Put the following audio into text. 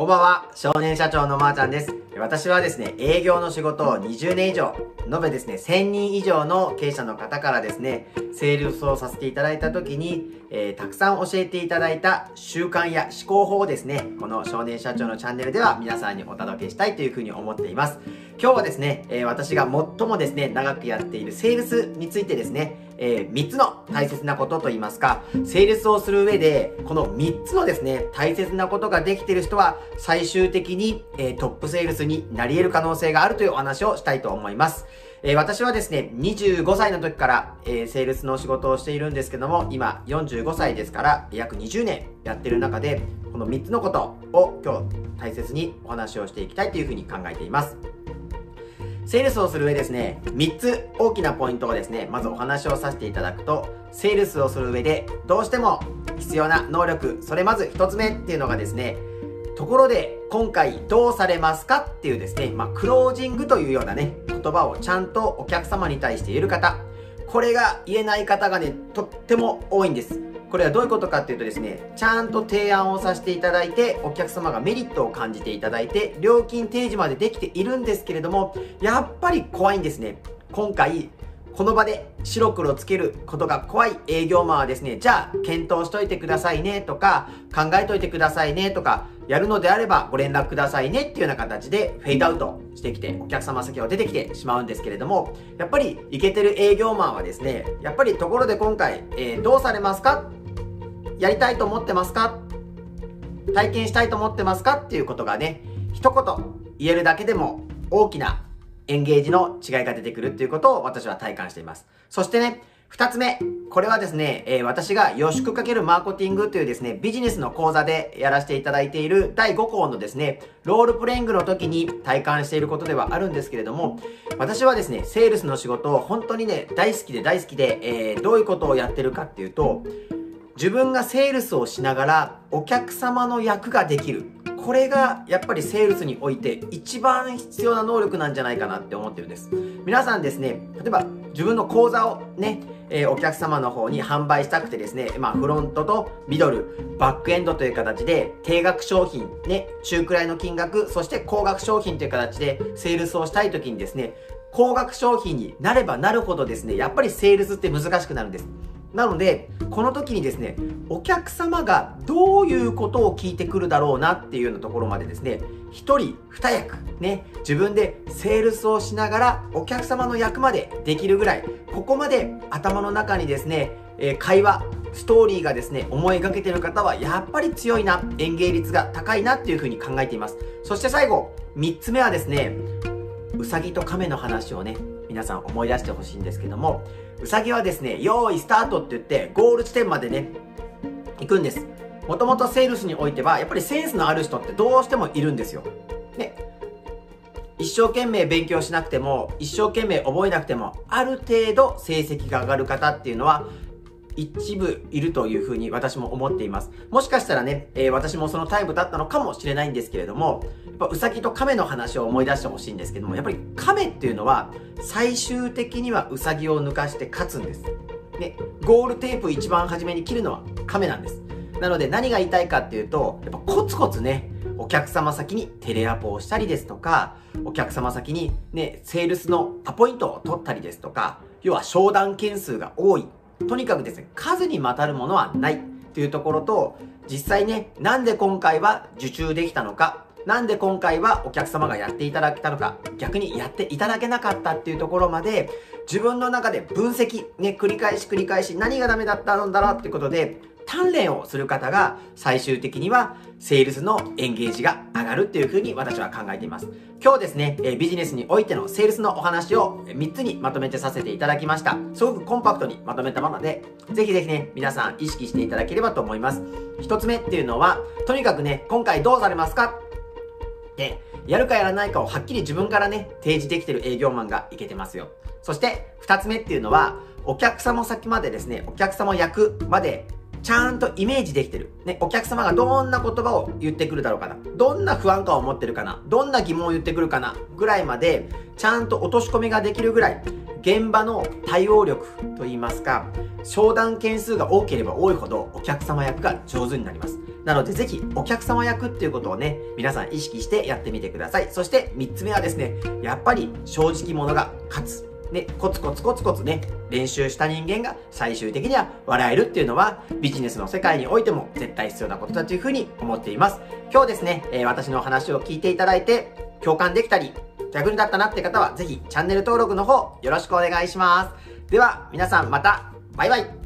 こんばんは、少年社長のまーちゃんです。私はですね、営業の仕事を20年以上、延べですね、1000人以上の経営者の方からですね、セールスをさせていただいた時に、えー、たくさん教えていただいた習慣や思考法をですね、この少年社長のチャンネルでは皆さんにお届けしたいというふうに思っています。今日はですね、えー、私が最もですね、長くやっているセールスについてですね、えー、3つの大切なことと言いますか、セールスをする上で、この3つのですね、大切なことができている人は、最終的に、えー、トップセールスになり得る可能性があるというお話をしたいと思います。えー、私はですね、25歳の時から、えー、セールスの仕事をしているんですけども、今45歳ですから、約20年やってる中で、この3つのことを今日大切にお話をしていきたいというふうに考えています。セールスをする上ですね、3つ大きなポイントをですね、まずお話をさせていただくと、セールスをする上でどうしても必要な能力、それまず1つ目っていうのがですね、ところで今回どうされますかっていうですね、まあ、クロージングというようなね、言葉をちゃんとお客様に対して言える方、これが言えない方がね、とっても多いんです。これはどういうことかっていうとですね、ちゃんと提案をさせていただいて、お客様がメリットを感じていただいて、料金提示までできているんですけれども、やっぱり怖いんですね。今回、この場で白黒つけることが怖い営業マンはですね、じゃあ検討しといてくださいねとか、考えといてくださいねとか、やるのであればご連絡くださいねっていうような形でフェードアウトしてきて、お客様先を出てきてしまうんですけれども、やっぱりイケてる営業マンはですね、やっぱりところで今回、えー、どうされますか？やりたいと思ってますか？体験したいと思ってますか？っていうことがね、一言言えるだけでも大きなエンゲージの違いが出てくるっていうことを私は体感しています。そしてね、二つ目。これはですね、えー、私が予祝かけるマーケティングというですね、ビジネスの講座でやらせていただいている第5項のですね、ロールプレイングの時に体感していることではあるんですけれども、私はですね、セールスの仕事を本当にね、大好きで大好きで、えー、どういうことをやってるかっていうと、自分がセールスをしながらお客様の役ができる。これがやっぱりセールスにおいて一番必要な能力なんじゃないかなって思ってるんです。皆さんですね、例えば自分の講座をね、えー、お客様の方に販売したくてですね、まあフロントとミドル、バックエンドという形で定額商品、ね、中くらいの金額、そして高額商品という形でセールスをしたい時にですね、高額商品になればなるほどですね、やっぱりセールスって難しくなるんです。なので、この時にですね、お客様がどういうことを聞いてくるだろうなっていうようなところまでですね、一人二役、ね、自分でセールスをしながらお客様の役までできるぐらい、ここまで頭の中にですね、えー、会話、ストーリーがですね、思いがけてる方はやっぱり強いな、演芸率が高いなっていうふうに考えています。そして最後、三つ目はですね、うさぎと亀の話をね、皆さん思い出してほしいんですけども、うさぎはですね、用意スタートって言って、ゴール地点までね、行くんです。もともとセールスにおいては、やっぱりセンスのある人ってどうしてもいるんですよ。ね。一生懸命勉強しなくても、一生懸命覚えなくても、ある程度成績が上がる方っていうのは、一部いるというふうに私も思っています。もしかしたらね、えー、私もそのタイプだったのかもしれないんですけれども、やっぱウサギと亀の話を思い出してほしいんですけども、やっぱり亀っていうのは最終的にはウサギを抜かして勝つんです。ね、ゴールテープ一番初めに切るのは亀なんです。なので何が言いたいかっていうと、やっぱコツコツね、お客様先にテレアポをしたりですとか、お客様先にね、セールスのアポイントを取ったりですとか、要は商談件数が多い。とにかくですね、数にまたるものはない。というところと、実際ね、なんで今回は受注できたのか、なんで今回はお客様がやっていただけたのか、逆にやっていただけなかったっていうところまで、自分の中で分析、ね、繰り返し繰り返し何がダメだったんだろうってことで、鍛錬をする方が最終的にはセールスのエンゲージが上がるっていうふうに私は考えています。今日ですね、えビジネスにおいてのセールスのお話を3つにまとめてさせていただきました。すごくコンパクトにまとめたもので、ぜひぜひね、皆さん意識していただければと思います。1つ目っていうのは、とにかくね、今回どうされますか？で、やるかやらないかをはっきり自分からね、提示できてる営業マンがいけてますよ。そして、2つ目っていうのは、お客様先までですね、お客様役までちゃんとイメージできてる。ね、お客様がどんな言葉を言ってくるだろうかな。どんな不安感を持ってるかな。どんな疑問を言ってくるかな。ぐらいまで、ちゃんと落とし込みができるぐらい、現場の対応力といいますか、商談件数が多ければ多いほどお客様役が上手になります。なのでぜひお客様役っていうことをね、皆さん意識してやってみてください。そして3つ目はですね、やっぱり正直者が勝つ。ね、コツコツコツコツね、練習した人間が最終的には笑えるっていうのはビジネスの世界においても絶対必要なことだというふうに思っています。今日ですね、えー、私の話を聞いていただいて共感できたり、逆にだったなって方はぜひチャンネル登録の方よろしくお願いします。では皆さんまたバイバイ